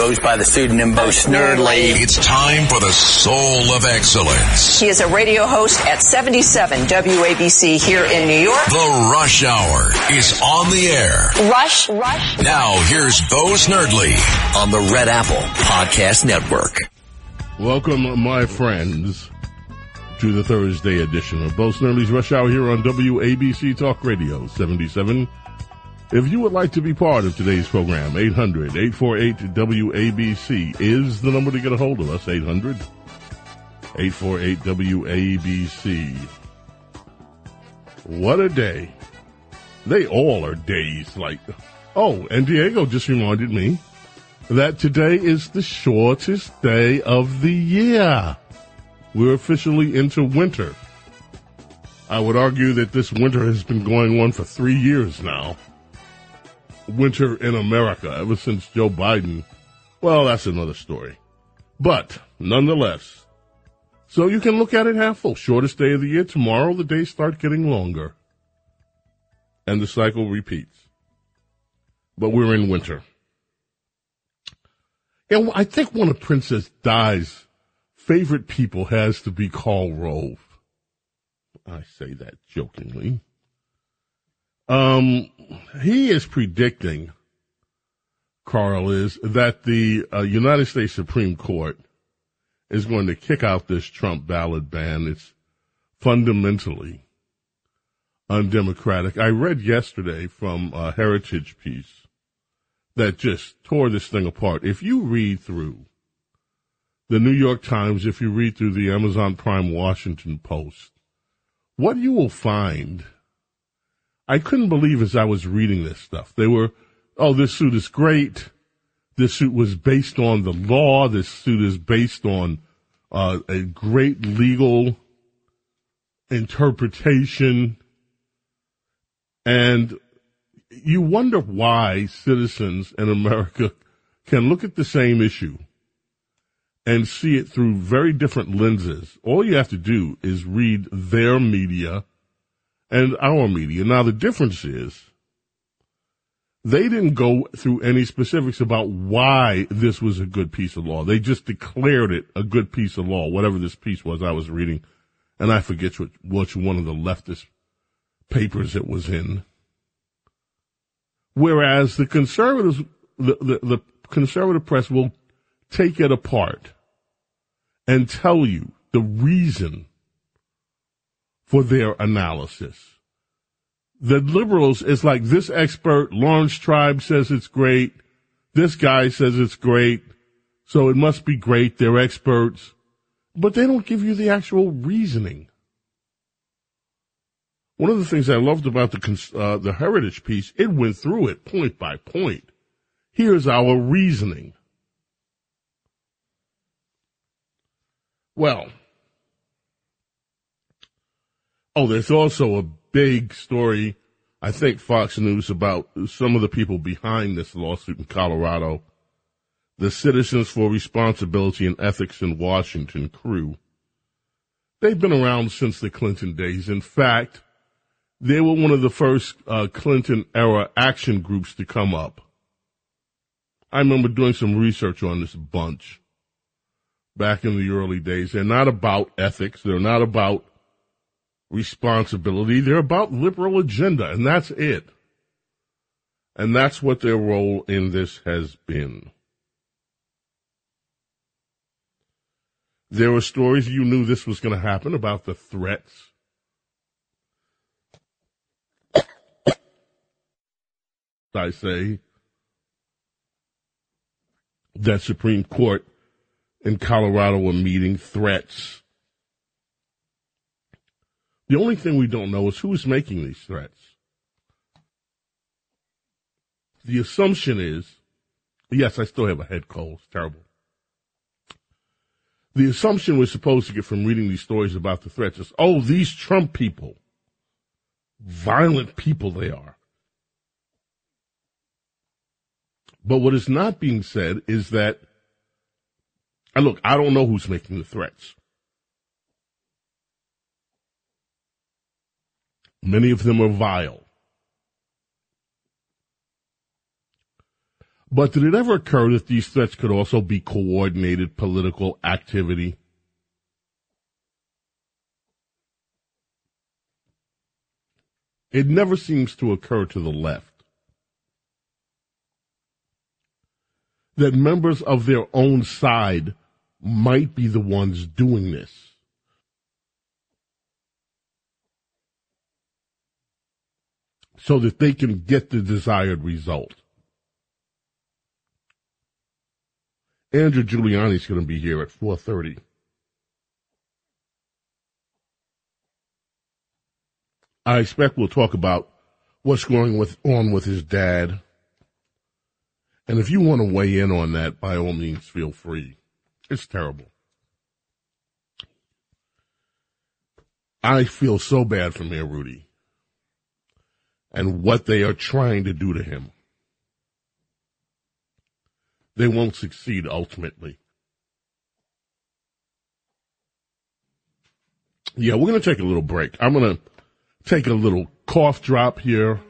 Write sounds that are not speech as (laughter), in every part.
goes by the pseudonym Bo Snerdley. It's time for the soul of excellence. He is a radio host at 77 WABC here in New York. The Rush Hour is on the air. Rush, Rush. Now here's Bo Snerdley on the Red Apple Podcast Network. Welcome, my friends, to the Thursday edition of Bo Snerdley's Rush Hour here on WABC Talk Radio 77. If you would like to be part of today's program, 800-848-WABC is the number to get a hold of us, 800-848-WABC. What a day. They all are days like, oh, and Diego just reminded me that today is the shortest day of the year. We're officially into winter. I would argue that this winter has been going on for three years now winter in America ever since Joe Biden. Well, that's another story. But nonetheless, so you can look at it half full. Shortest day of the year. Tomorrow the days start getting longer. And the cycle repeats. But we're in winter. And I think one of Princess Di's favorite people has to be Karl Rove. I say that jokingly. Um, he is predicting, Karl is, that the uh, United States Supreme Court is going to kick out this Trump ballot ban. It's fundamentally undemocratic. I read yesterday from a Heritage piece that just tore this thing apart. If you read through the New York Times, if you read through the Amazon Prime Washington Post, what you will find – I couldn't believe as I was reading this stuff. They were, oh, this suit is great. This suit was based on the law. This suit is based on uh, a great legal interpretation. And you wonder why citizens in America can look at the same issue and see it through very different lenses. All you have to do is read their media and our media. Now, the difference is they didn't go through any specifics about why this was a good piece of law. They just declared it a good piece of law, whatever this piece was I was reading. And I forget which, which one of the leftist papers it was in. Whereas the conservatives, the, the, the conservative press will take it apart and tell you the reason for their analysis. The liberals is like this expert, Laurence Tribe says it's great. This guy says it's great. So it must be great. They're experts. But they don't give you the actual reasoning. One of the things I loved about the, uh, the heritage piece, it went through it point by point. Here's our reasoning. Well, Oh, there's also a big story, I think Fox News about some of the people behind this lawsuit in Colorado. The Citizens for Responsibility and Ethics in Washington crew. They've been around since the Clinton days. In fact, they were one of the first uh, Clinton era action groups to come up. I remember doing some research on this bunch back in the early days. They're not about ethics. They're not about responsibility. They're about liberal agenda, and that's it. And that's what their role in this has been. There were stories you knew this was going to happen about the threats. (coughs) I say that Supreme Court in Colorado were meeting threats the only thing we don't know is who's making these threats. The assumption is, yes, I still have a head cold. It's terrible. The assumption we're supposed to get from reading these stories about the threats is, oh, these Trump people, violent people they are. But what is not being said is that, and look, I don't know who's making the threats. Many of them are vile. But did it ever occur that these threats could also be coordinated political activity? It never seems to occur to the left that members of their own side might be the ones doing this. So that they can get the desired result. Andrew Giuliani's going to be here at 4:30. I expect we'll talk about what's going with, on with his dad. And if you want to weigh in on that, by all means, feel free. It's terrible. I feel so bad for Mayor Rudy and what they are trying to do to him. They won't succeed ultimately. Yeah, we're going to take a little break. I'm going to take a little cough drop here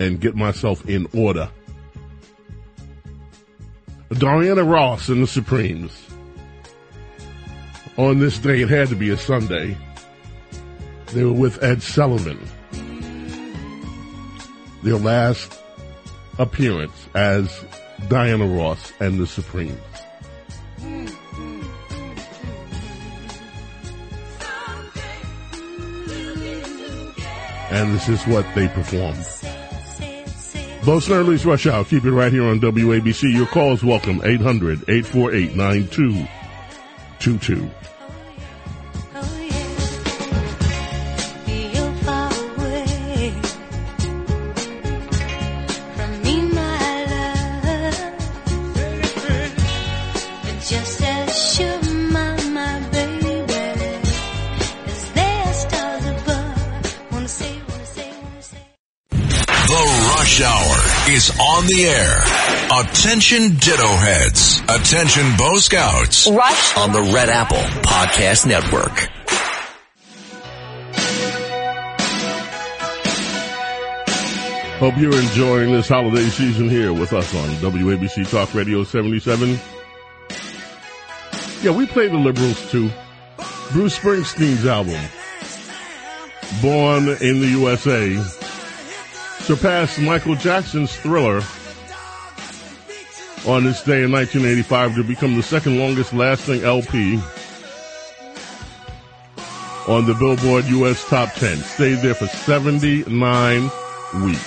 and get myself in order. Diana Ross and the Supremes. On this day, it had to be a Sunday. They were with Ed Sullivan. Their last appearance as Diana Ross and the Supremes. And this is what they performed. Bo Snerdley's Rush Hour. Keep it right here on WABC. Your calls welcome. 800-848-9222. The Hour is on the air. Attention Ditto Heads. Attention Bo Scouts. Rush On the Red Apple Podcast Network. Hope you're enjoying this holiday season here with us on WABC Talk Radio 77. Yeah, we play the Liberals too. Bruce Springsteen's album, Born in the USA, surpassed Michael Jackson's Thriller on this day in 1985 to become the second longest lasting LP on the Billboard US Top 10. Stayed there for 79 weeks.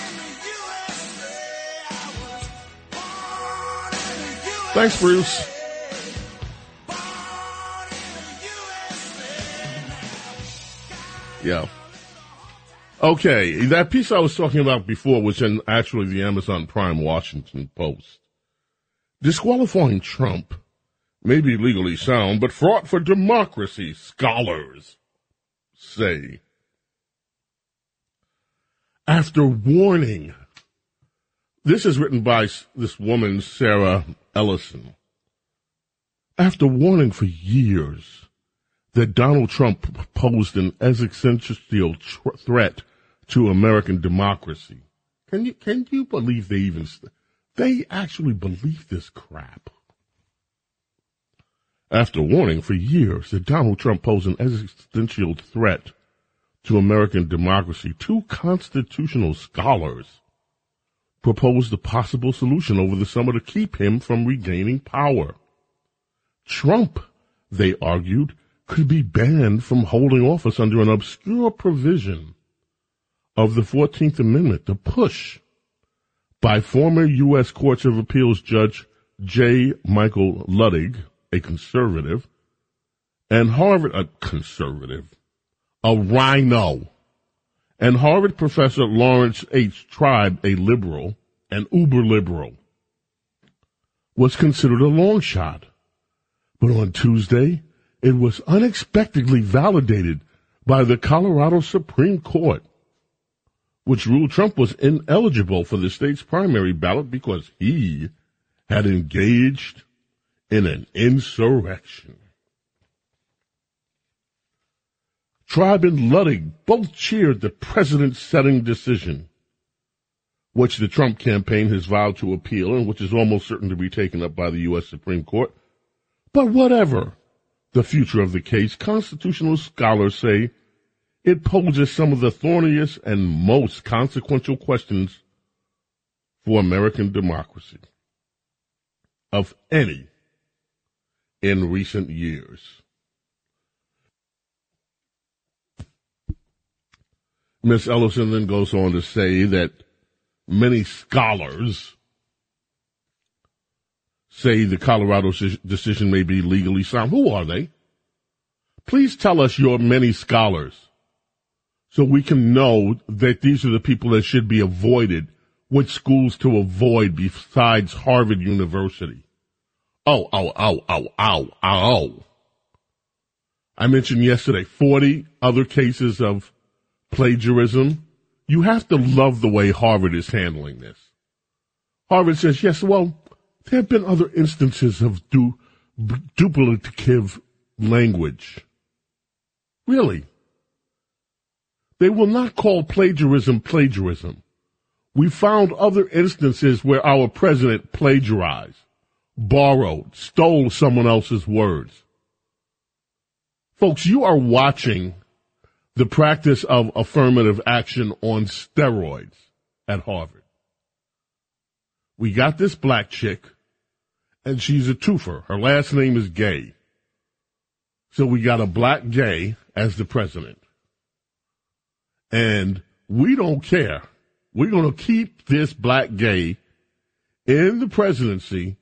Thanks, Bruce. Yeah. Okay, that piece I was talking about before was in actually the Amazon Prime Washington Post. Disqualifying Trump may be legally sound, but fraught for democracy, scholars say. After warning, this is written by this woman, Sarah Ellison. After warning for years that Donald Trump posed an existential threat to American democracy. Can you can you believe they even they actually believe this crap? After warning for years that Donald Trump posed an existential threat to American democracy, two constitutional scholars proposed a possible solution over the summer to keep him from regaining power. Trump, they argued, could be banned from holding office under an obscure provision of the 14th Amendment, the push by former U.S. Courts of Appeals Judge J. Michael Luttig, a conservative, and Harvard, a conservative, a RINO, and Harvard professor Laurence H. Tribe, a liberal, an uber liberal, was considered a long shot. But on Tuesday, it was unexpectedly validated by the Colorado Supreme Court, which ruled Trump was ineligible for the state's primary ballot because he had engaged in an insurrection. Tribe and Luttig both cheered the president's setting decision, which the Trump campaign has vowed to appeal and which is almost certain to be taken up by the U.S. Supreme Court. But whatever the future of the case, constitutional scholars say it poses some of the thorniest and most consequential questions for American democracy of any in recent years. Ms. Ellison then goes on to say that many scholars say the Colorado decision may be legally sound. Who are they? Please tell us your many scholars so we can know that these are the people that should be avoided, which schools to avoid besides Harvard University. Oh, oh, oh, oh, oh, oh. I mentioned yesterday 40 other cases of plagiarism. You have to love the way Harvard is handling this. Harvard says, yes, well, there have been other instances of du- duplicative language. Really? They will not call plagiarism plagiarism. We found other instances where our president plagiarized, borrowed, stole someone else's words. Folks, you are watching the practice of affirmative action on steroids at Harvard. We got this black chick, and she's a twofer. Her last name is Gay. So we got a black gay as the president. And we don't care. We're going to keep this black gay in the presidency.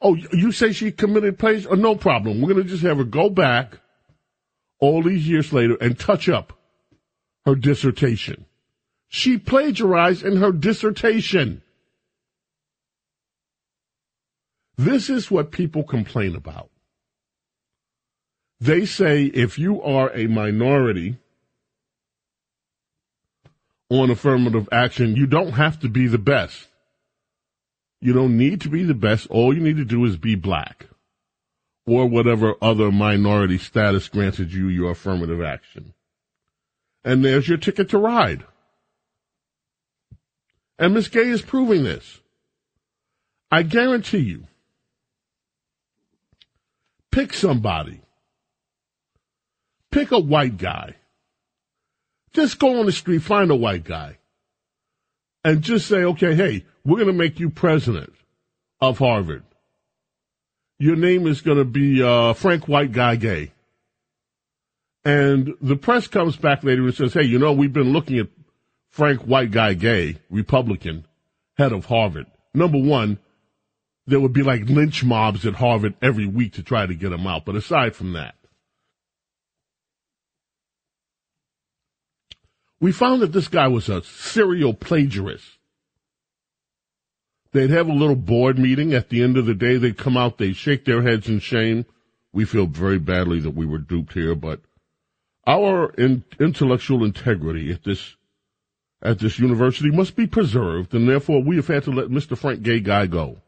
Oh, you say she committed plagiarism? Oh, no problem. We're going to just have her go back all these years later and touch up her dissertation. She plagiarized in her dissertation. This is what people complain about. They say if you are a minority on affirmative action, you don't have to be the best. You don't need to be the best. All you need to do is be black or whatever other minority status granted you your affirmative action. And there's your ticket to ride. And Miss Gay is proving this. I guarantee you, pick somebody. Pick a white guy. Just go on the street, find a white guy, and just say, okay, hey, we're going to make you president of Harvard your name is going to be uh, Frank White Guy Gay. And the press comes back later and says, hey, you know, we've been looking at Frank White Guy Gay, Republican, head of Harvard. Number one, there would be like lynch mobs at Harvard every week to try to get him out. But aside from that, we found that this guy was a serial plagiarist. They'd have a little board meeting. At the end of the day, they'd come out, they'd shake their heads in shame. We feel very badly that we were duped here, but our in, intellectual integrity at this at this university must be preserved, and therefore we have had to let Mr. Frank Gay Guy go.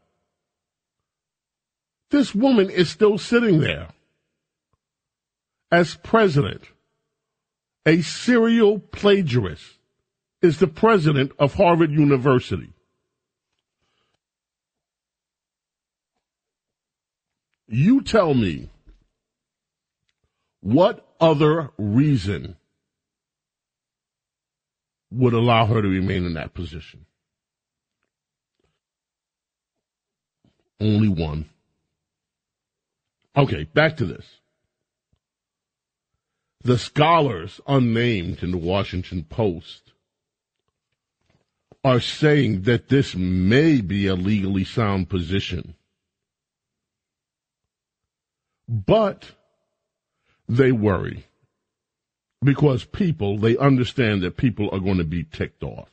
This woman is still sitting there as president. A serial plagiarist is the president of Harvard University. You tell me what other reason would allow her to remain in that position? Only one. Okay, back to this. The scholars unnamed in the Washington Post are saying that this may be a legally sound position. But they worry because people, they understand that people are going to be ticked off.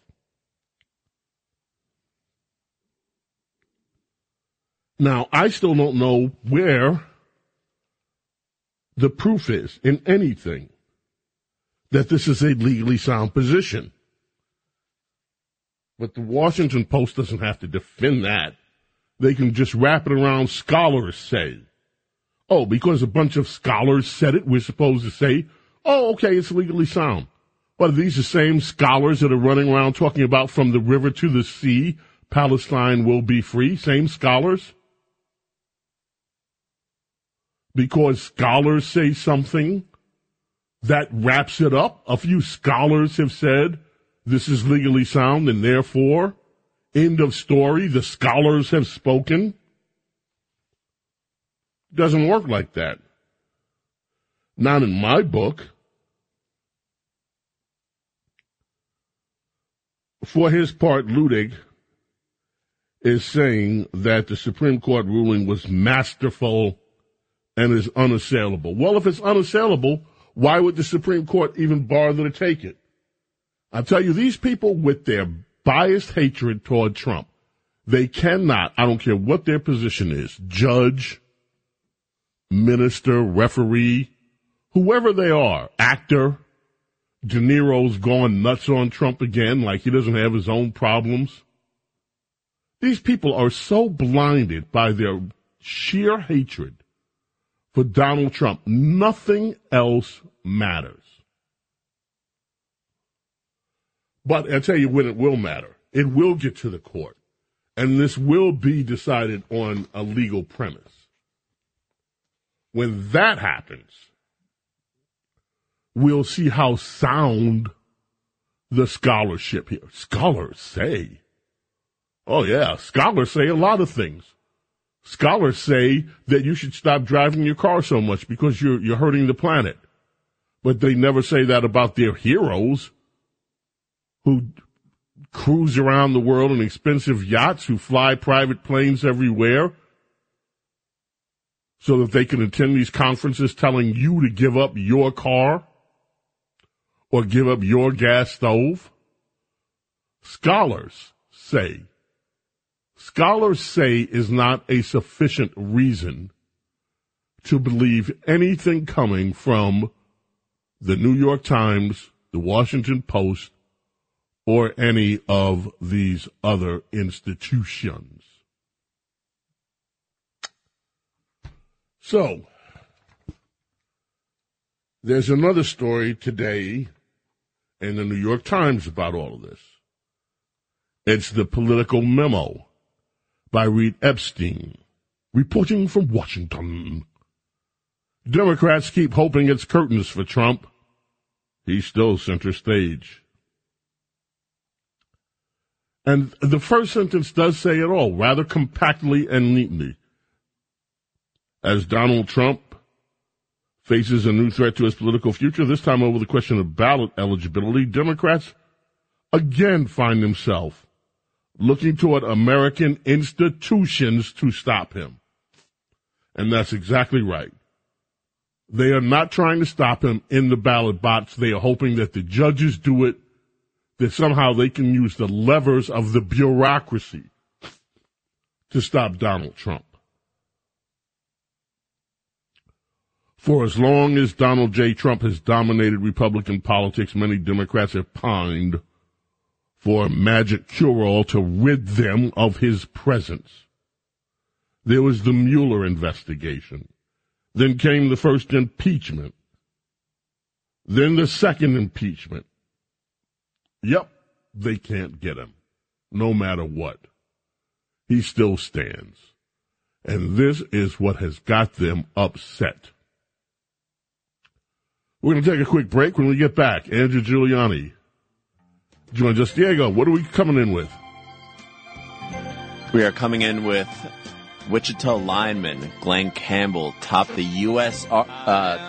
Now, I still don't know where the proof is in anything that this is a legally sound position. But the Washington Post doesn't have to defend that. They can just wrap it around scholars say. Oh, because a bunch of scholars said it, we're supposed to say, oh, okay, it's legally sound. But are these the same scholars that are running around talking about from the river to the sea, Palestine will be free? Same scholars? Because scholars say something that wraps it up. A few scholars have said this is legally sound and therefore, end of story, the scholars have spoken. Doesn't work like that. Not in my book. For his part, Luttig is saying that the Supreme Court ruling was masterful and is unassailable. Well, if it's unassailable, why would the Supreme Court even bother to take it? I tell you, these people with their biased hatred toward Trump, they cannot, I don't care what their position is, judge, minister, referee, whoever they are, actor, De Niro's gone nuts on Trump again, like he doesn't have his own problems. These people are so blinded by their sheer hatred for Donald Trump. Nothing else matters. But I tell you when it will matter. It will get to the court. And this will be decided on a legal premise. When that happens, we'll see how sound the scholarship here. Scholars say. Oh yeah, scholars say a lot of things. Scholars say that you should stop driving your car so much because you're, you're hurting the planet. But they never say that about their heroes who cruise around the world in expensive yachts, who fly private planes everywhere so that they can attend these conferences telling you to give up your car or give up your gas stove? Scholars say, scholars say is not a sufficient reason to believe anything coming from the New York Times, the Washington Post, or any of these other institutions. So, there's another story today in the New York Times about all of this. It's the political memo by Reid Epstein, reporting from Washington. Democrats keep hoping it's curtains for Trump. He's still center stage. And the first sentence does say it all, rather compactly and neatly. As Donald Trump faces a new threat to his political future, this time over the question of ballot eligibility, Democrats again find themselves looking toward American institutions to stop him. And that's exactly right. They are not trying to stop him in the ballot box. They are hoping that the judges do it that somehow they can use the levers of the bureaucracy to stop Donald Trump. For as long as Donald J. Trump has dominated Republican politics, many Democrats have pined for magic cure-all to rid them of his presence. There was the Mueller investigation. Then came the first impeachment. Then the second impeachment. Yep, they can't get him, no matter what. He still stands. And this is what has got them upset. We're going to take a quick break. When we get back, Andrew Giuliani joins us. Diego, what are we coming in with? We are coming in with Wichita lineman Glen Campbell topped the U.S. Uh,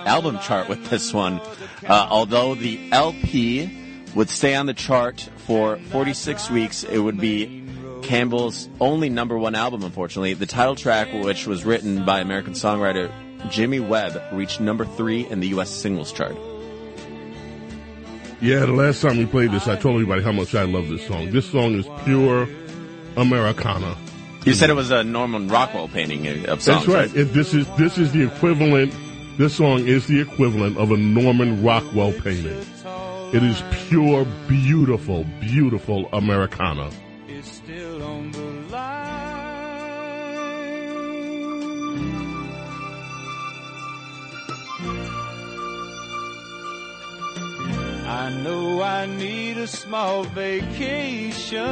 album chart with this one. Uh, although the LP would stay on the chart for 46 weeks. It would be Campbell's only number one album, unfortunately. The title track, which was written by American songwriter Jimmy Webb, reached number three in the U.S. singles chart. Yeah, the last time we played this, I told everybody how much I love this song. This song is pure Americana. You said it was a Norman Rockwell painting of songs. That's right. It, this is this is the equivalent. This song is the equivalent of a Norman Rockwell painting. It is pure, beautiful, beautiful Americana. I know I need a small vacation,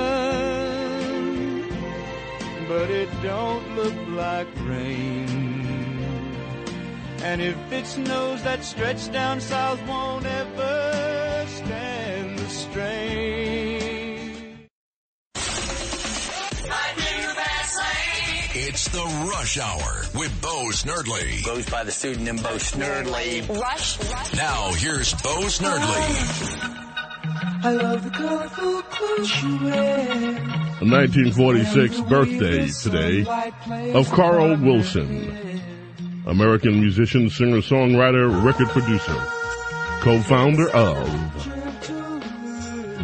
but it don't look like rain. And if it snows, that stretch down south won't ever It's the Rush Hour with Bo Snerdley. Goes by the pseudonym Bo Snerdley. Rush. Now here's Bo Snerdley. I love the colorful clothes you wear. A 1946 birthday today of Carl Wilson, American musician, singer, songwriter, record producer, co-founder of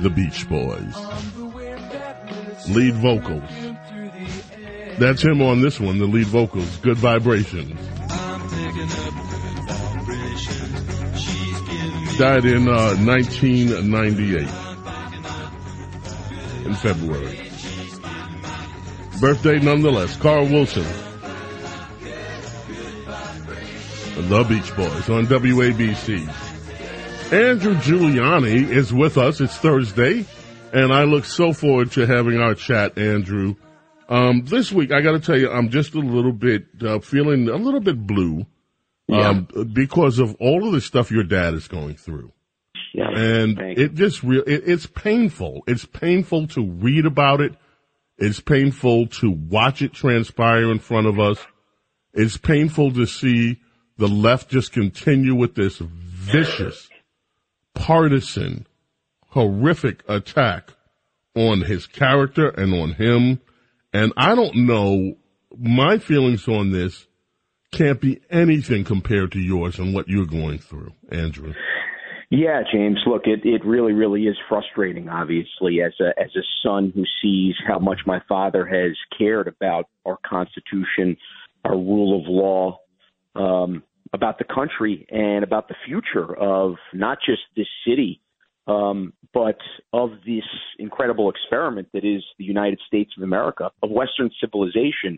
the Beach Boys. Lead vocals. That's him on this one, the lead vocals, Good Vibrations. Died in uh, 1998 in February. Birthday nonetheless, Carl Wilson. The Beach Boys on WABC. Andrew Giuliani is with us. It's Thursday, and I look so forward to having our chat, Andrew. Um, this week, I got to tell you, I'm just a little bit uh, feeling a little bit blue um, because of all of the stuff your dad is going through, Yeah. and it just real. It, it's painful. It's painful to read about it. It's painful to watch it transpire in front of us. It's painful to see the left just continue with this vicious, partisan, horrific attack on his character and on him. And I don't know, my feelings on this can't be anything compared to yours and what you're going through, Andrew. Yeah, James. Look, it it really, really is frustrating. Obviously, as a as a son who sees how much my father has cared about our Constitution, our rule of law, um, about the country, and about the future of not just this city, um, but of this incredible experiment that is the United States of America, of Western civilization.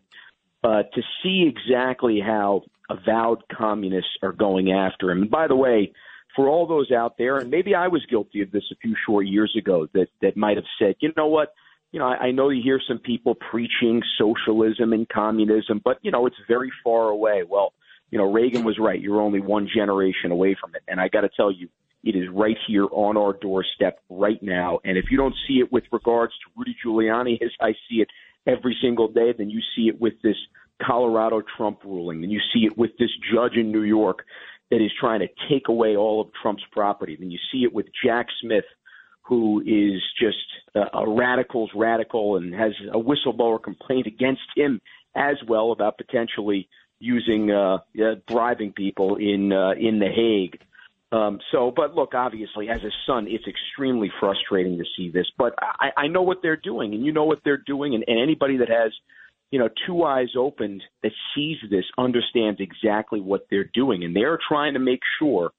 Uh, to see exactly how avowed communists are going after him. And by the way, for all those out there, and maybe I was guilty of this a few short years ago, that that might have said, you know what, you know, I, I know you hear some people preaching socialism and communism, but you know, it's very far away. Well, you know, Reagan was right. You're only one generation away from it, and I got to tell you, it is right here on our doorstep right now. And if you don't see it with regards to Rudy Giuliani, (laughs) as I see it every single day, then you see it with this Colorado Trump ruling, then you see it with this judge in New York that is trying to take away all of Trump's property. Then you see it with Jack Smith, who is just a, a radical's radical and has a whistleblower complaint against him as well about potentially using uh, uh, bribing people in uh, in the Hague. Um, so, but look, obviously, as a son, it's extremely frustrating to see this. But I, I know what they're doing, and you know what they're doing, and, and anybody that has you know, two eyes opened that sees this understands exactly what they're doing. And they're trying to make sure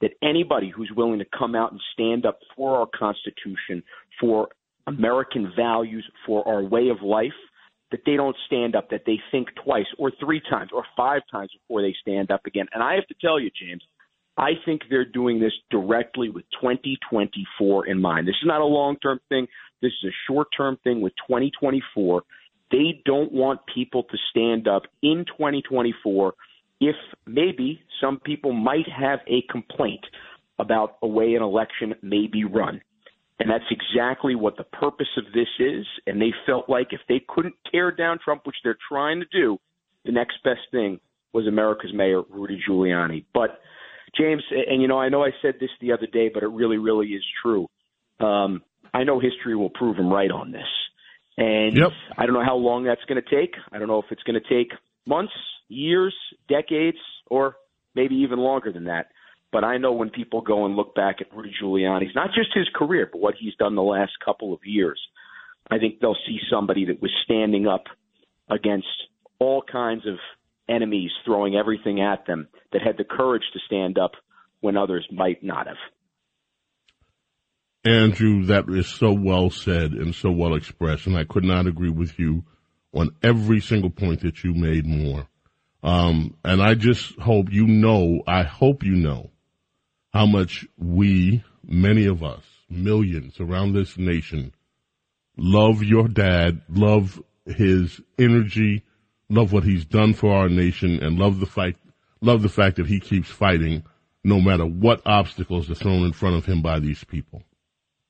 that anybody who's willing to come out and stand up for our Constitution, for American values, for our way of life, that they don't stand up, that they think twice or three times or five times before they stand up again. And I have to tell you, James, I think they're doing this directly with 2024 in mind. This is not a long term thing. This is a short term thing with 2024 they don't want people to stand up in 2024 if maybe some people might have a complaint about a way an election may be run. And that's exactly what the purpose of this is. And they felt like if they couldn't tear down Trump, which they're trying to do, the next best thing was America's mayor, Rudy Giuliani. But, James, and you know, I know I said this the other day, but it really, really is true. Um, I know history will prove him right on this. And Yep. I don't know how long that's going to take. I don't know if it's going to take months, years, decades, or maybe even longer than that. But I know when people go and look back at Rudy Giuliani's, not just his career, but what he's done the last couple of years, I think they'll see somebody that was standing up against all kinds of enemies, throwing everything at them, that had the courage to stand up when others might not have. Andrew, that is so well said and so well expressed, and I could not agree with you on every single point that you made more. Um, and I just hope you know, I hope you know how much we, many of us, millions around this nation, love your dad, love his energy, love what he's done for our nation, and love the fact love the fact that he keeps fighting no matter what obstacles are thrown in front of him by these people.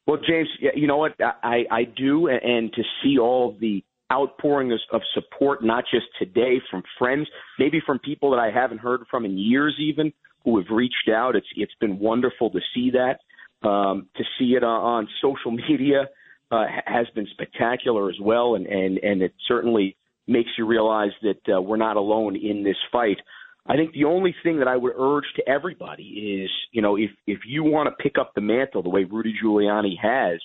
Well, James, you know what? I, I do, and to see all the outpouring of, of support, not just today from friends, maybe from people that I haven't heard from in years, even who have reached out. It's it's been wonderful to see that. Um, to see it on, on social media uh, has been spectacular as well, and and and it certainly makes you realize that uh, we're not alone in this fight. I think the only thing that I would urge to everybody is, you know, if if you want to pick up the mantle the way Rudy Giuliani has,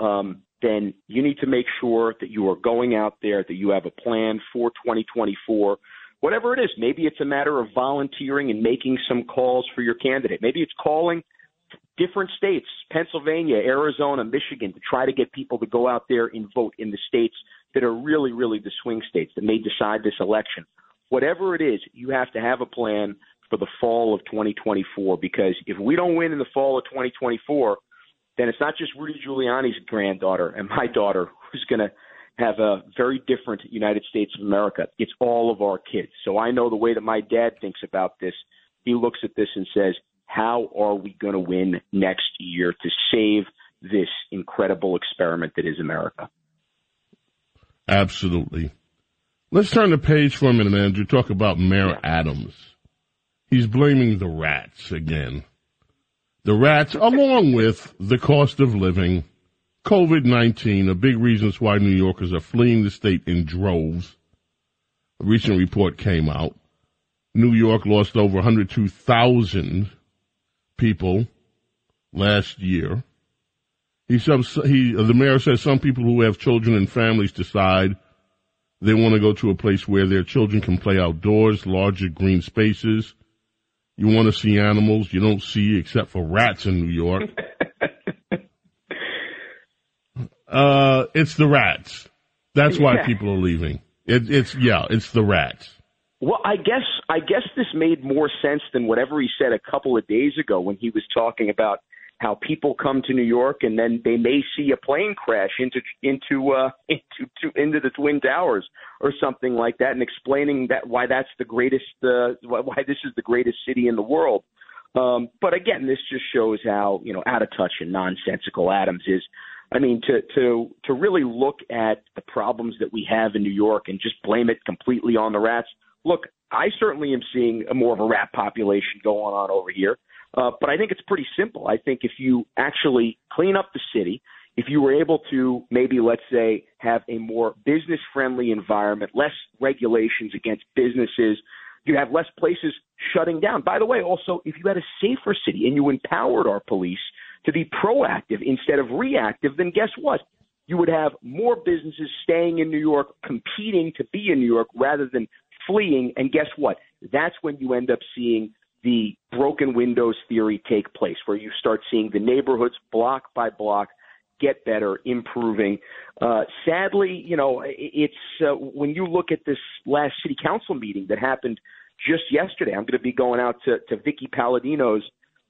um, then you need to make sure that you are going out there, that you have a plan for 2024. Whatever it is, maybe it's a matter of volunteering and making some calls for your candidate. Maybe it's calling different states, Pennsylvania, Arizona, Michigan, to try to get people to go out there and vote in the states that are really, really the swing states that may decide this election whatever it is, you have to have a plan for the fall of 2024 because if we don't win in the fall of 2024, then it's not just Rudy Giuliani's granddaughter and my daughter who's going to have a very different United States of America. It's all of our kids. So I know the way that my dad thinks about this. He looks at this and says, how are we going to win next year to save this incredible experiment that is America? Absolutely. Let's turn the page for a minute, Andrew. Talk about Mayor Adams. He's blaming the rats again. The rats, along with the cost of living, COVID 19, are big reasons why New Yorkers are fleeing the state in droves. A recent report came out. New York lost over 102,000 people last year. He, he, the mayor says some people who have children and families decide they want to go to a place where their children can play outdoors, larger green spaces. You want to see animals you don't see except for rats in New York. (laughs) uh, it's the rats. That's why Yeah. people are leaving. It, it's yeah, it's the rats. Well, I guess I guess this made more sense than whatever he said a couple of days ago when he was talking about how people come to New York and then they may see a plane crash into into uh, (laughs) into to, into the Twin Towers or something like that, and explaining that why that's the greatest uh, why this is the greatest city in the world. Um, but again, this just shows how you know out of touch and nonsensical Adams is. I mean, to to to really look at the problems that we have in New York and just blame it completely on the rats. Look, I certainly am seeing a more of a rat population going on over here. Uh, but I think it's pretty simple. I think if you actually clean up the city, if you were able to maybe, let's say, have a more business friendly environment, less regulations against businesses, you have less places shutting down. By the way, also, if you had a safer city and you empowered our police to be proactive instead of reactive, then guess what? You would have more businesses staying in New York, competing to be in New York rather than fleeing. And guess what? That's when you end up seeing the broken windows theory take place, where you start seeing the neighborhoods block by block get better, improving. Uh, sadly, you know, it's uh, when you look at this last city council meeting that happened just yesterday. I'm going to be going out to, to Vickie Paladino's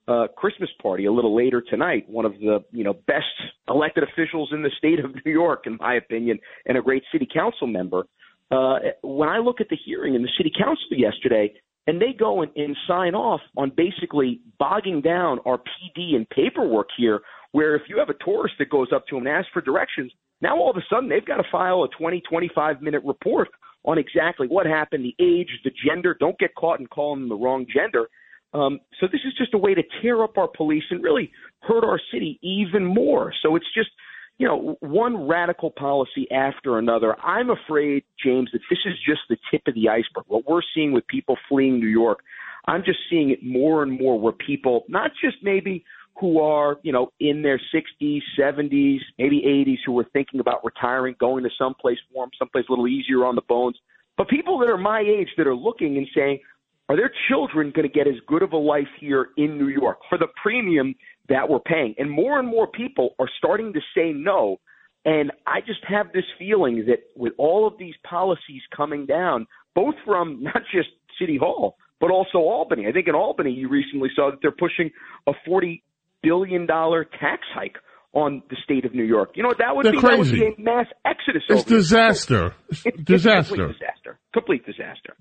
uh, Christmas party a little later tonight. One of the you know best elected officials in the state of (laughs) New York, in my opinion, and a great city council member. Uh, when I look at the hearing in the city council yesterday, and they go and, and sign off on basically bogging down our PD and paperwork here, where if you have a tourist that goes up to them and asks for directions, now all of a sudden they've got to file a 20, 25 minute report on exactly what happened, the age, the gender. Don't get caught in calling them the wrong gender. Um, so this is just a way to tear up our police and really hurt our city even more. So it's just, you know, one radical policy after another. I'm afraid, James, that this is just the tip of the iceberg. What we're seeing with people fleeing New York, I'm just seeing it more and more where people, not just maybe who are, you know, in their 60s, 70s, maybe 80s, who are thinking about retiring, going to someplace warm, someplace a little easier on the bones, but people that are my age that are looking and saying, are their children going to get as good of a life here in New York for the premium that we're paying? And more and more people are starting to say no. And I just have this feeling that with all of these policies coming down, both from (laughs) not just City Hall, but also Albany. I think in Albany, you recently saw that they're pushing a $40 billion tax hike on the state of New York. You know what that would They're be? That would crazy. be a mass exodus. It's disaster. It's It's disaster. complete disaster. Complete disaster.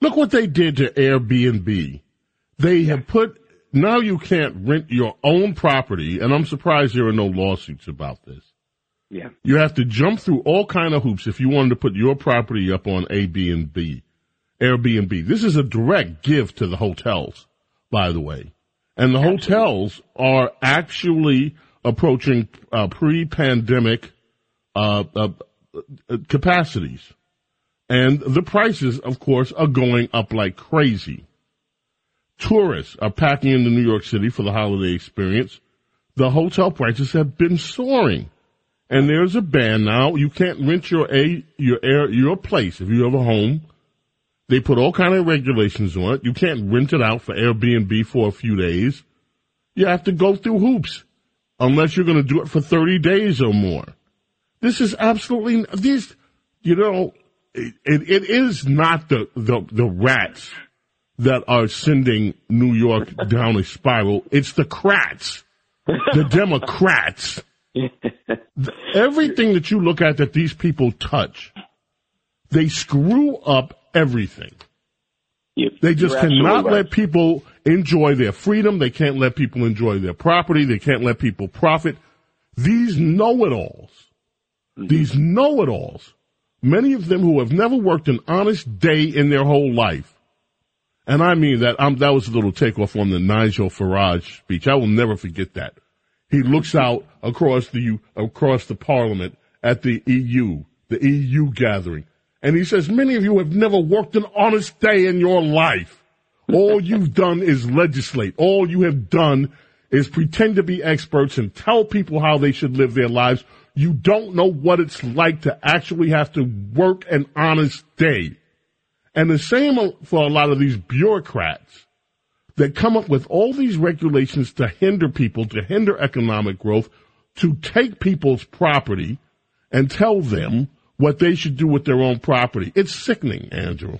Look what they did to Airbnb. They have put now you can't rent your own property, and I'm surprised there are no lawsuits about this. Yeah. You have to jump through all kind of hoops if you wanted to put your property up on Airbnb. Airbnb. This is a direct give to the hotels, by the way. And the hotels are actually approaching uh, pre-pandemic uh, uh, uh, capacities. And the prices, of course, are going up like crazy. Tourists are packing into New York City for the holiday experience. The hotel prices have been soaring. And there's a ban now. You can't rent your a your air your place if you have a home. They put all kind of regulations on it. You can't rent it out for Airbnb for a few days. You have to go through hoops unless you're going to do it for 30 days or more. This is absolutely these. You know, it, it, it is not the, the the rats that are sending New York (laughs) down a spiral. It's the crats, the (laughs) Democrats. Everything that you look at that these people touch, they screw up everything. They just you're cannot absolutely let people enjoy their freedom. They can't let people enjoy their property. They can't let people profit. These know-it-alls, mm-hmm. these know-it-alls, many of them who have never worked an honest day in their whole life. And I mean that, um, that was a little takeoff on the Nigel Farage speech. I will never forget that. He looks out across the, across the parliament at the EU, the EU gathering. And he says, many of you have never worked an honest day in your life. All (laughs) you've done is legislate. All you have done is pretend to be experts and tell people how they should live their lives. You don't know what it's like to actually have to work an honest day. And the same for a lot of these bureaucrats that come up with all these regulations to hinder people, to hinder economic growth, to take people's property and tell them what they should do with their own property. It's sickening, Andrew.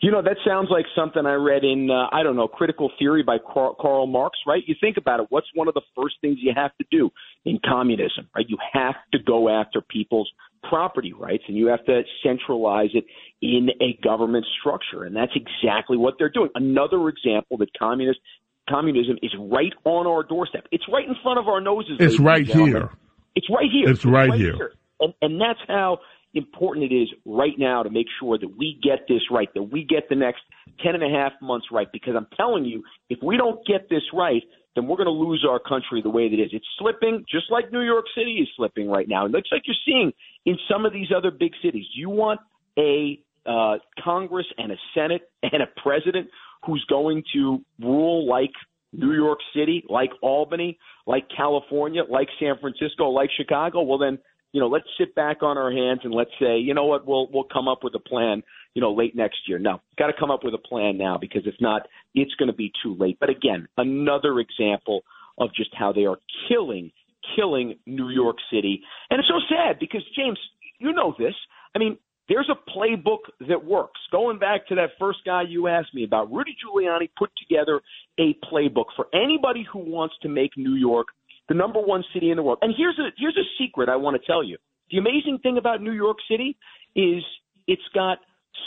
You know, that sounds like something I read in, uh, I don't know, Critical Theory by Karl, Karl Marx, right? You think about it. What's one of the first things you have to do in communism, right? You have to go after people's property rights and you have to centralize it in a government structure. And that's exactly what they're doing. Another example that communist communism is right on our doorstep. It's right in front of our noses. It's right here. It's right here. It's right here. And, and that's how important it is right now to make sure that we get this right, that we get the next ten and a half months right. Because I'm telling you, if we don't get this right, then we're going to lose our country the way that it is. It's slipping, just like New York City is slipping right now. It looks like you're seeing in some of these other big cities. You want a uh, Congress and a Senate (laughs) and a president who's going to rule like New York City, like Albany, like California, like San Francisco, like Chicago, well then, you know, let's sit back on our hands and let's say, you know what, we'll we'll come up with a plan, you know, late next year. No, got to come up with a plan now because if not, it's going to be too late. But again, another example of just how they are killing killing New York City. And it's so sad because James, you know this. I mean, there's a playbook that works. Going back to that first guy you asked me about, Rudy Giuliani put together a playbook for anybody who wants to make New York the number one city in the world. And here's a here's a secret I want to tell you. The amazing thing about New York City is it's got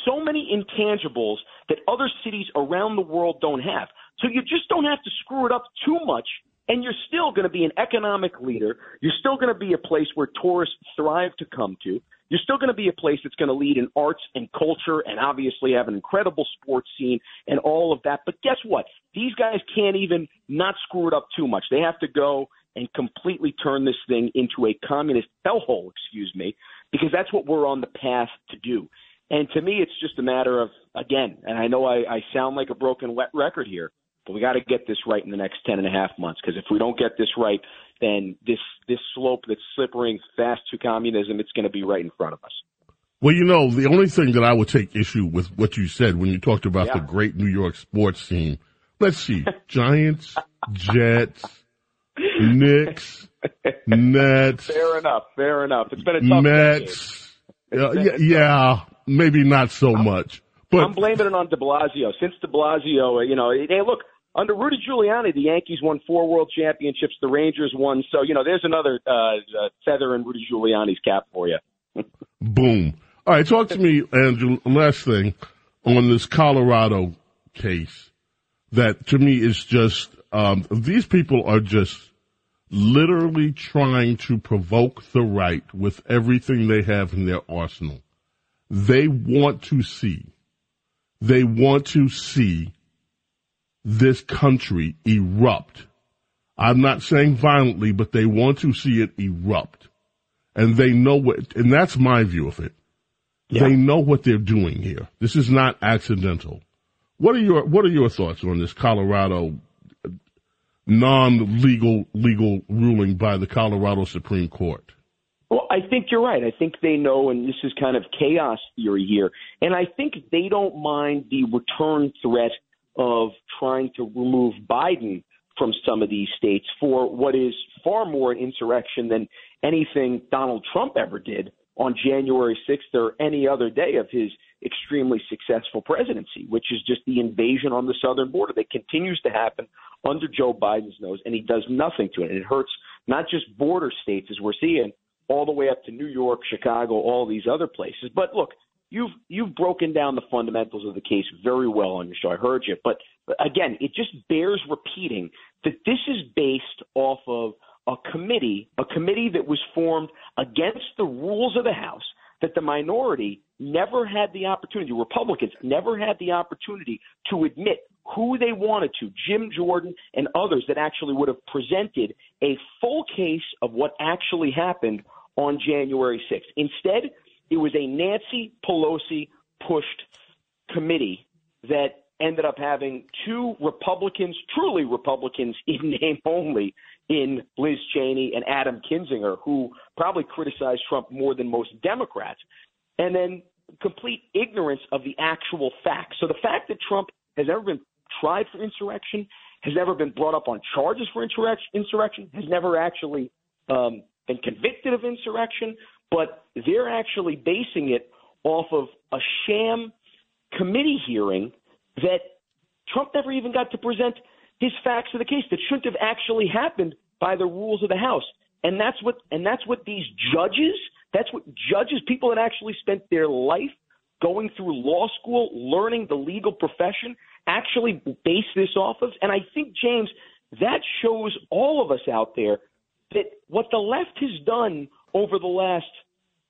so many intangibles that other cities around the world don't have. So you just don't have to screw it up too much and you're still going to be an economic leader. You're still going to be a place where tourists thrive to come to. You're still going to be a place that's going to lead in arts and culture and obviously have an incredible sports scene and all of that. But guess what? These guys can't even not screw it up too much. They have to go and completely turn this thing into a communist hellhole, excuse me, because that's what we're on the path to do. And to me, it's just a matter of, again, and I know I, I sound like a broken wet record here, but we got to get this right in the next ten and a half months. Because if we don't get this right, then this this slope that's slippering fast to communism, it's going to be right in front of us. Well, you know, the only thing that I would take issue with what you said when you talked about Yeah. the great New York sports scene. Let's see. (laughs) Giants, Jets, Knicks, Nets, Fair enough. Fair enough. It's been a tough. Mets. Uh, yeah, yeah, maybe not so much. But I'm blaming it on De Blasio. Since De Blasio, uh, you know, hey, look, under Rudy Giuliani, the Yankees won four World Championships. The Rangers won. So you know, there's another uh, uh, feather in Rudy Giuliani's cap for you. (laughs) Boom. All right, talk to me, Andrew. Last thing on this Colorado case that to me is just um, these people are just literally trying to provoke the right with everything they have in their arsenal. They want to see, they want to see this country erupt. I'm not saying violently, but they want to see it erupt. And they know what, and that's my view of it. Yeah. They know what they're doing here. This is not accidental. What are your What are your thoughts on this Colorado uh, non-legal legal ruling by the Colorado Supreme Court? Well, I think you're right. I think they know, and this is kind of chaos theory here. And I think they don't mind the return threat of trying to remove Biden from some of these states for what is far more an insurrection than anything Donald Trump ever did on January 6th or any other day of his extremely successful presidency, which is just the invasion on the southern border that continues to happen under Joe Biden's nose, and he does nothing to it. And it hurts not just border states, as we're seeing, all the way up to New York, Chicago, all these other places. But look, you've you've broken down the fundamentals of the case very well on your show. I heard you, but again, it just bears repeating that this is based off of a committee, a committee that was formed against the rules of the House, that the minority never had the opportunity, Republicans never had the opportunity to admit who they wanted to, Jim Jordan and others that actually would have presented a full case of what actually happened on January 6th. Instead, it was a Nancy Pelosi pushed committee that ended up having two Republicans, truly Republicans (laughs) in name only, in Liz Cheney and Adam Kinzinger, who probably criticized Trump more than most Democrats, and then complete ignorance of the actual facts. So the fact that Trump has ever been tried for insurrection, has never been brought up on charges for insurrection, has never actually um, been convicted of insurrection, but they're actually basing it off of a sham committee hearing that Trump never even got to present his facts of the case that shouldn't have actually happened by the rules of the House. And that's what and that's what these judges, that's what judges, people that actually spent their life going through law school, learning the legal profession, actually base this off of. And I think, James, that shows all of us out there that what the left has done over the last,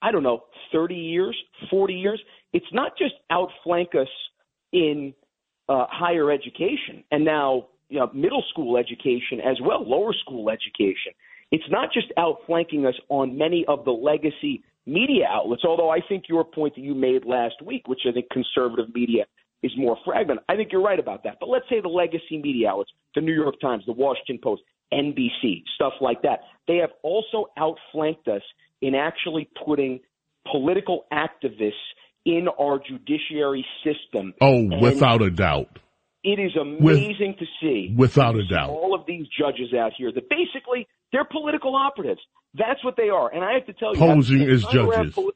I don't know, 30 years, 40 years, it's not just outflank us in uh, higher education and now you know, middle school education as well, lower school education. It's not just outflanking us on many of the legacy media outlets, although I think your point that you made last week, which I think conservative media is more fragmented, I think you're right about that. But let's say the legacy media outlets, the New York Times, the Washington Post, NBC, stuff like that, they have also outflanked us in actually putting political activists in our judiciary system. Oh, And without a doubt. It is amazing to see. Without a doubt. All of these judges out here that basically they're political operatives. That's what they are. And I have to tell you, Posing as judges. poli-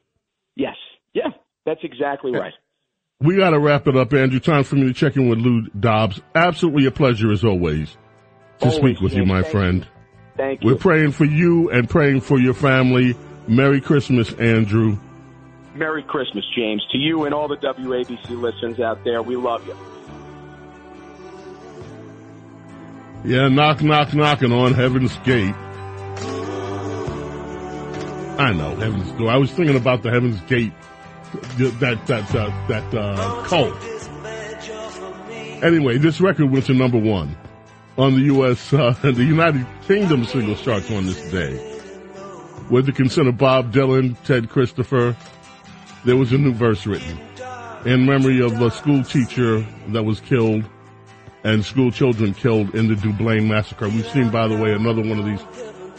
yes. Yeah. That's exactly right. We got to wrap it up, Andrew. Time for me to check in with Lou Dobbs. Absolutely a pleasure as always to Always, speak with you, my Thank friend. Thank you. We're praying for you and praying for your family. Merry Christmas, Andrew. Merry Christmas, James, to you and all the WABC listeners out there. We love you. Yeah, knock, knock, knocking on Heaven's Gate. I know Heaven's Door. I was thinking about the Heaven's Gate, that that uh, that uh, cult. Anyway, this record went to number one on the U.S. Uh, (laughs) the United Kingdom singles charts on this day. With the consent of Bob Dylan, Ted Christopher, there was a new verse written in memory of a school teacher that was killed and school children killed in the Dunblane massacre. We've seen, by the way, another one of these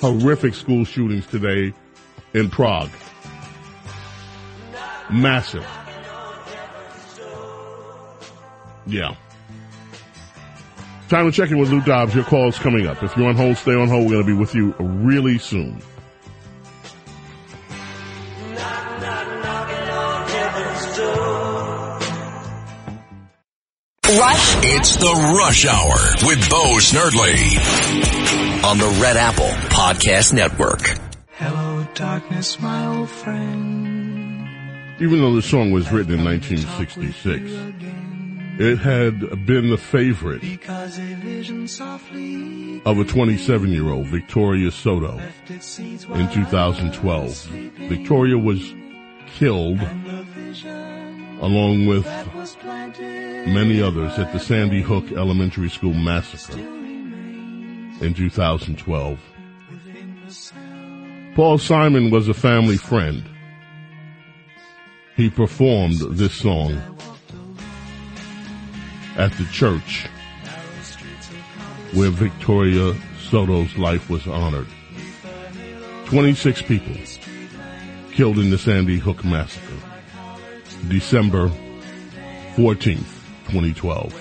horrific school shootings today in Prague. Massive. Yeah. Time to check in with Lou Dobbs. Your call's coming up. If you're on hold, stay on hold. We're going to be with you really soon. Rush. It's the Rush Hour with Bo Snerdley on the Red Apple Podcast Network. Hello, darkness, my old friend. Even though the song was written in 1966, it had been the favorite Because a vision softly of a 27 year old, Victoria Soto, left its seeds in 2012. Victoria was killed along with that was planted many others at the Sandy Hook Elementary School massacre in 2012. Paul Simon was a family friend. He performed this song at the church where Victoria Soto's life was honored. 26 people killed in the Sandy Hook massacre. December 14th, 2012.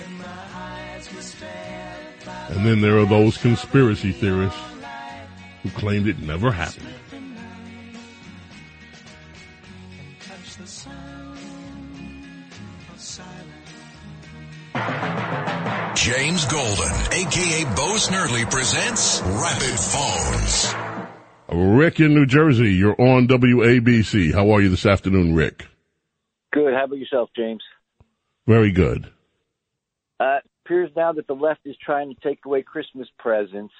And then there are those conspiracy theorists who claimed it never happened. James Golden, aka Bo Snerdley presents Rapid Phones. Rick in New Jersey, you're on WABC. How are you this afternoon, Rick? Good. How about yourself, James? Very good. Uh, appears now that the left is trying to take away Christmas presents.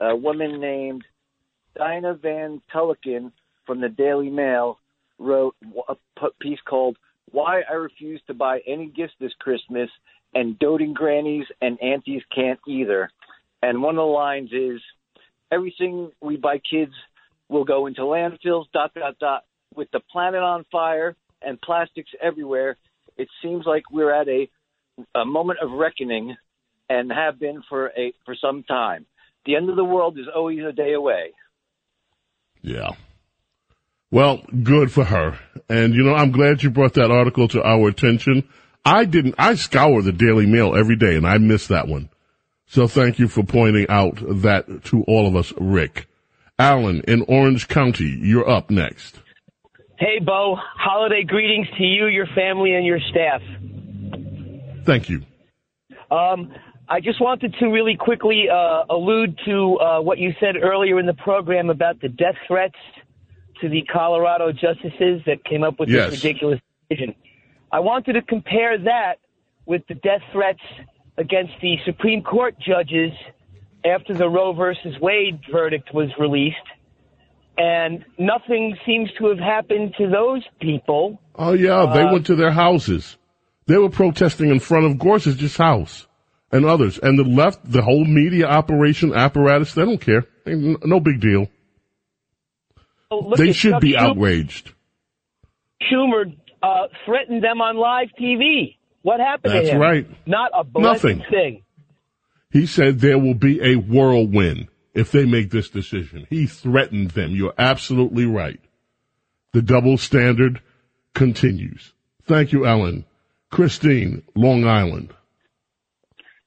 A woman named Dinah Van Tulleken from the Daily Mail wrote a piece called "Why I Refuse to Buy Any Gifts This Christmas," and doting grannies and aunties can't either. And one of the lines is, "Everything we buy kids will go into landfills." Dot dot dot. With the planet on fire and plastics everywhere, it seems like we're at a a moment of reckoning and have been for a for some time. The end of the world is always a day away. Yeah. Well, good for her. And you know, I'm glad you brought that article to our attention. I didn't, I scour the Daily Mail every day and I missed that one. So thank you for pointing out that to all of us, Rick. Alan in Orange County, you're up next. Hey, Bo. Holiday greetings to you, your family, and your staff. Thank you. Um, I just wanted to really quickly uh, allude to uh, what you said earlier in the program about the death threats to the Colorado justices that came up with Yes. this ridiculous decision. I wanted to compare that with the death threats against the Supreme Court judges after the Roe versus Wade verdict was released. And nothing seems to have happened to those people. Oh yeah, they Uh, went to their houses. They were protesting in front of Gorsuch's house and others. And the left, the whole media operation apparatus, they don't care. No big deal. Oh, they should Chuck be outraged. Schumer uh, threatened them on live TV. What happened That's to him? right. Not a Nothing. thing. He said there will be a whirlwind if they make this decision. He threatened them. You're absolutely right. The double standard continues. Thank you, Ellen. Christine, Long Island.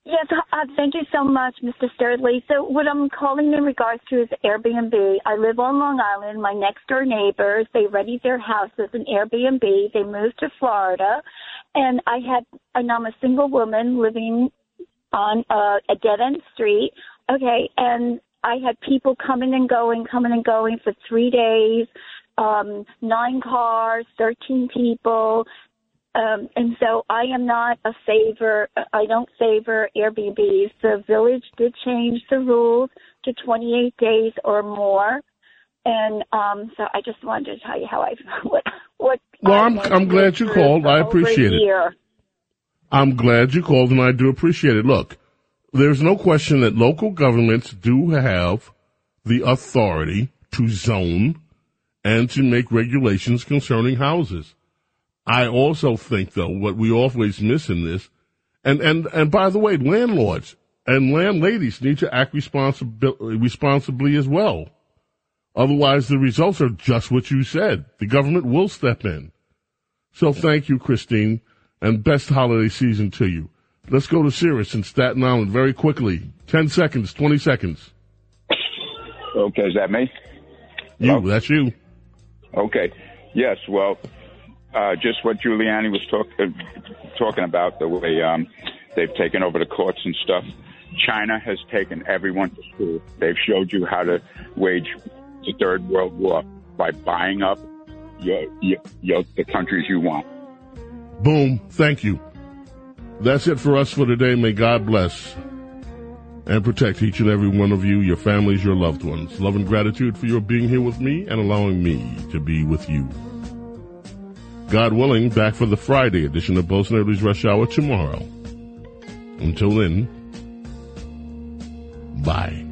Yes, uh, thank you so much, Mr. Snerdley. So what I'm calling in regards to is Airbnb. I live on Long Island. My next door neighbors, they readied their house as an Airbnb. They moved to Florida. And I had, and I'm a single woman living on uh, a dead end street. Okay. And I had people coming and going, coming and going for three days, um, nine cars, 13 people. Um, and so I am not a favor. I don't favor Airbnbs. The village did change the rules to 28 days or more, and um, so I just wanted to tell you how I (laughs) what what. Well, I'm, I'm glad you called. I appreciate it. year. I'm glad you called and I do appreciate it. Look, there's no question that local governments do have the authority to zone and to make regulations concerning houses. I also think though, what we always miss in this, and, and, and by the way, landlords and landladies need to act responsibly as well. Otherwise the results are just what you said. The government will step in. So thank you, Christine, and best holiday season to you. Let's go to Cyrus in Staten Island very quickly. 10 seconds, 20 seconds. Okay, is that me? You, that's you. Okay. Yes. Well, uh, just what Giuliani was talk, uh, talking about the way um, They've taken over the courts and stuff. China has taken everyone to school. They've showed you how to wage the third world war by buying up your, your, your the countries you want. Boom. Thank you. That's it for us for today. May God bless and protect each and every one of you, your families, your loved ones. Love and gratitude for your being here with me and allowing me to be with you. God willing, back for the Friday edition of Bo Snerdley's Rush Hour tomorrow. Until then, bye.